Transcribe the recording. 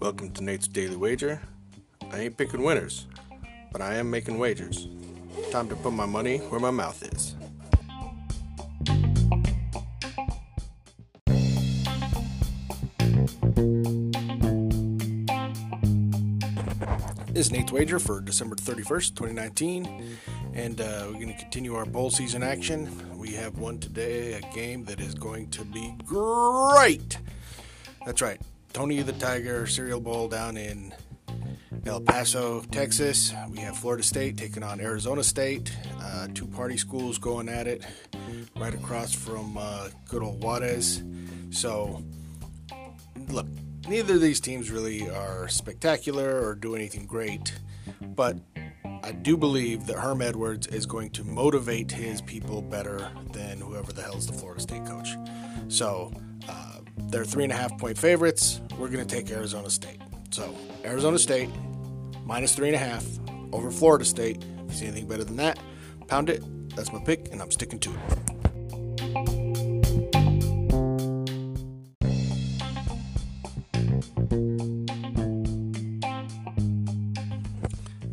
Welcome to Nate's Daily Wager. I ain't picking winners, but I am making wagers. Time to put my money where my mouth is. Is Nate's Wager for December 31st, 2019, and uh, we're going to continue our bowl season action. We have one today, a game that is going to be great. That's right, Tony the Tiger Cereal Bowl down in El Paso, Texas. We have Florida State taking on Arizona State. Uh, two party schools going at it right across from uh, good old Juarez. So, look, neither of these teams really are spectacular or do anything great, but I do believe that Herm Edwards is going to motivate his people better than whoever the hell is the Florida State coach. So, uh, they're three and a half point favorites. We're going to take Arizona State. So, Arizona State minus three and a half over Florida State. If you see anything better than that, pound it. That's my pick, and I'm sticking to it.